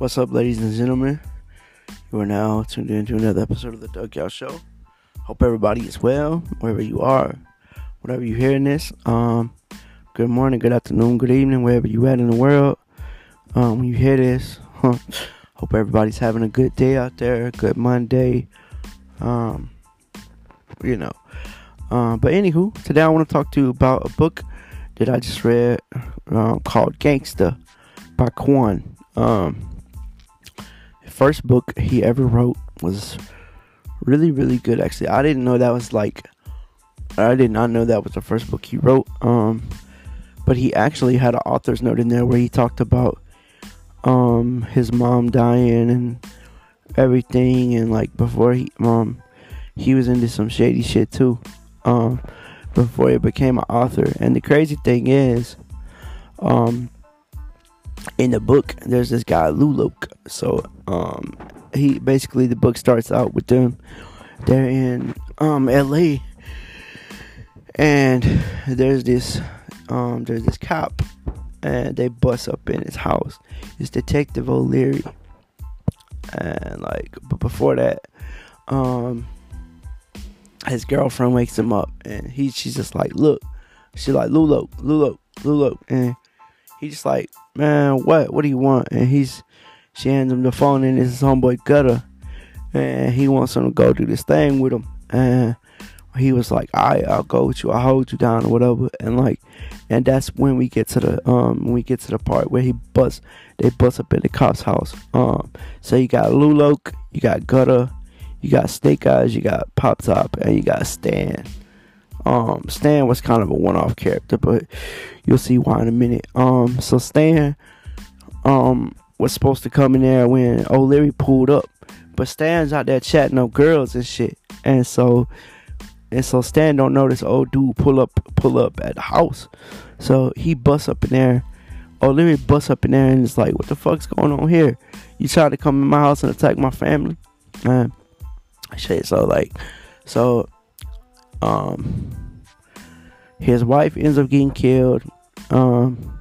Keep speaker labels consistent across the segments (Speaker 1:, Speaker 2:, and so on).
Speaker 1: What's up, ladies and gentlemen? You are now tuned in to another episode of the Doug Yow Show. Hope everybody is well, wherever you are, whatever you're hearing this. Um, good morning, good afternoon, good evening, wherever you at in the world. Um, when you hear this, huh, hope everybody's having a good day out there, good Monday. Um, you know. Um, but anywho, today I want to talk to you about a book that I just read um, called Gangsta by Kwan. Um, first book he ever wrote was really, really good. Actually, I didn't know that was like, I did not know that was the first book he wrote. Um, but he actually had an author's note in there where he talked about um his mom dying and everything, and like before he um he was into some shady shit too. Um, before he became an author. And the crazy thing is, um, in the book, there's this guy Lou-Loc. So, um, he basically the book starts out with them. They're in um L.A. And there's this um there's this cop, and they bust up in his house. It's Detective O'Leary. And like, but before that, um, his girlfriend wakes him up and he she's just like, look, she's like, Lulo, Lulo, Lulo, and he's just like, man, what, what do you want? And he's she hands him the phone and it's his homeboy Gutter, and he wants him to go do this thing with him, and he was like, all right, I'll go with you, I'll hold you down or whatever, and like, and that's when we get to the um when we get to the part where he bust they bust up in the cop's house. Um, so you got Lou-Loc, you got Gutter you got Snake Eyes, you got Pop Top, and you got Stan. Um, Stan was kind of a one-off character, but you'll see why in a minute. Um, so Stan, um, was supposed to come in there when O'Leary pulled up, but Stan's out there chatting up girls and shit, and so, and so Stan don't notice old dude pull up, pull up at the house, so he busts up in there. O'Leary busts up in there and is like, "What the fuck's going on here? You tried to come in my house and attack my family?" And shit. So like, so um, his wife ends up getting killed. Um,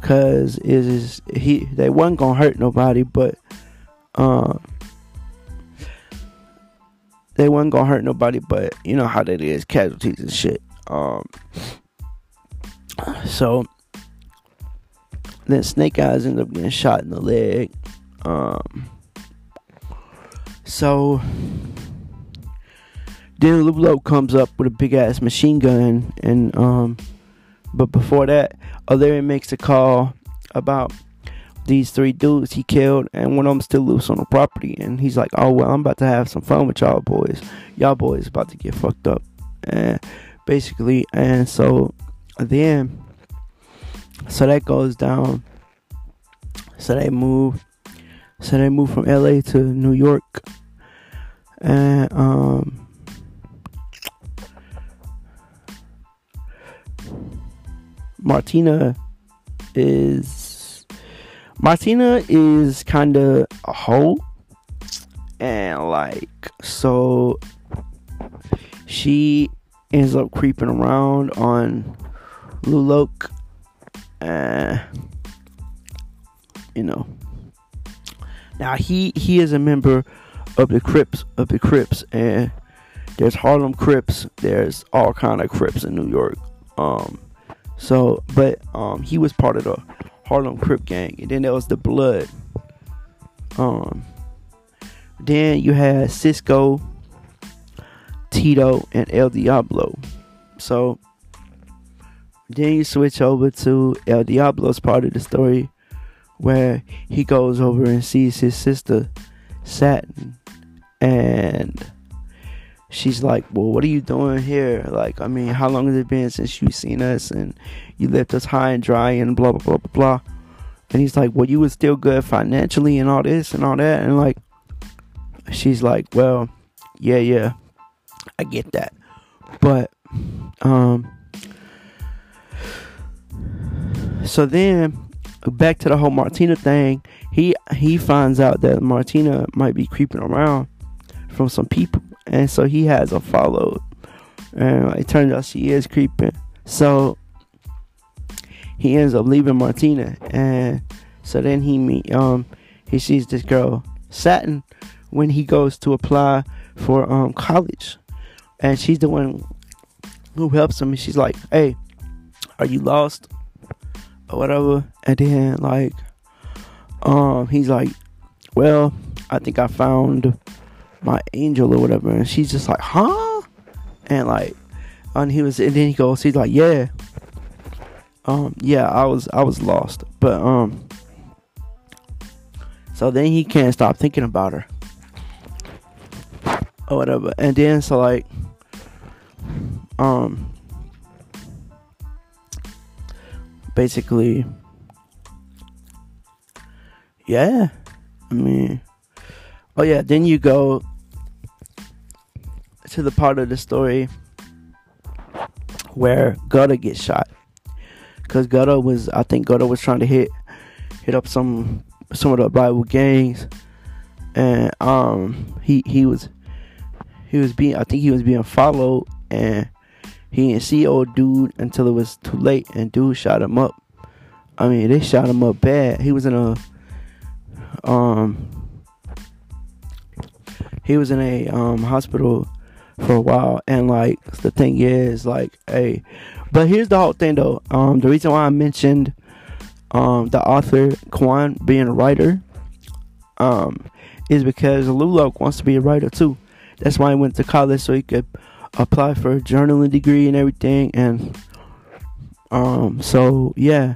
Speaker 1: cause is he they wasn't gonna hurt nobody, but um. They wasn't gonna hurt nobody, but you know how that is, casualties and shit. Um, so then Snake Eyes ends up getting shot in the leg. Um, so then Lulo comes up with a big ass machine gun, and um, but before that, O'Leary makes a call about these three dudes he killed, and one of them still loose on the property. And he's like, "Oh well, I'm about to have some fun with y'all boys. Y'all boys about to get fucked up." And basically, and so then, so that goes down. So they move so they moved from LA to New York. And um Martina is Martina is kind of a hoe and like so she ends up creeping around on Lou-Loc and you know now he he is a member of the Crips of the Crips, and there's Harlem Crips. There's all kind of Crips in New York. Um, so but um he was part of the Harlem Crip gang, and then there was the Blood. Um, then you had Cisco, Tito, and El Diablo. So then you switch over to El Diablo's part of the story where he goes over and sees his sister Satin and she's like, Well, what are you doing here? Like, I mean, how long has it been since you've seen us and you left us high and dry and blah blah blah blah blah and he's like, Well, you were still good financially and all this and all that and like she's like, Well, yeah, yeah, I get that. But um so then back to the whole Martina thing, he he finds out that Martina might be creeping around from some people, and so he has her followed. And it turns out she is creeping. So he ends up leaving Martina, and so then he meet um he sees this girl Satin when he goes to apply for um college, and she's the one who helps him. And she's like, "Hey, are you lost or whatever?" And then like, um, he's like, "Well, I think I found my angel or whatever," and she's just like, "Huh?" And like, and he was, and then he goes, he's like, "Yeah." Um, yeah, I was I was lost, but um, so then he can't stop thinking about her or whatever. And then so like um basically yeah. I mean oh yeah, then you go to the part of the story where Gutter gets shot. Cause Gutter was I think Gutter was trying to hit hit up some some of the rival gangs and um he he was he was being I think he was being followed and he didn't see old dude until it was too late and dude shot him up. I mean they shot him up bad. He was in a um he was in a um hospital for a while. And like the thing is like hey but here's the whole thing though. Um the reason why i mentioned um the author Kwan being a writer um is because Lou-Loc wants to be a writer too. That's why he went to college so he could apply for a journaling degree and everything and um so yeah.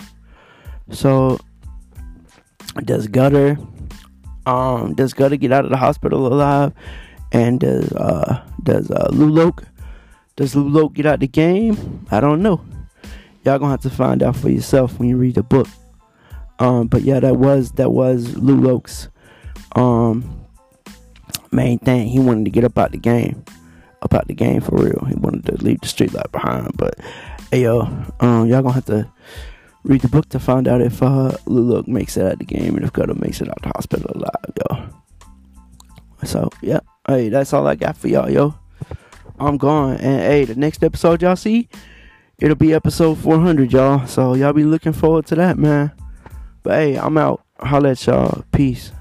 Speaker 1: So does gutter um does gutter get out of the hospital alive and does uh does uh Lou-Loc does Lou-Loc get out the game i don't know y'all gonna have to find out for yourself when you read the book um but yeah that was that was Lou-Loc's um main thing. He wanted to get up out the game, up out the game for real. He wanted to leave the street life behind. But hey yo, um, y'all gonna have to read the book to find out if uh Lou-Loc makes it out of the game and if Gutter makes it out the hospital alive, yo. So yeah, hey, that's all I got for y'all, yo. I'm gone, and hey, the next episode y'all see, it'll be episode 400, y'all. So y'all be looking forward to that, man. But hey, I'm out. Holla at y'all. Peace.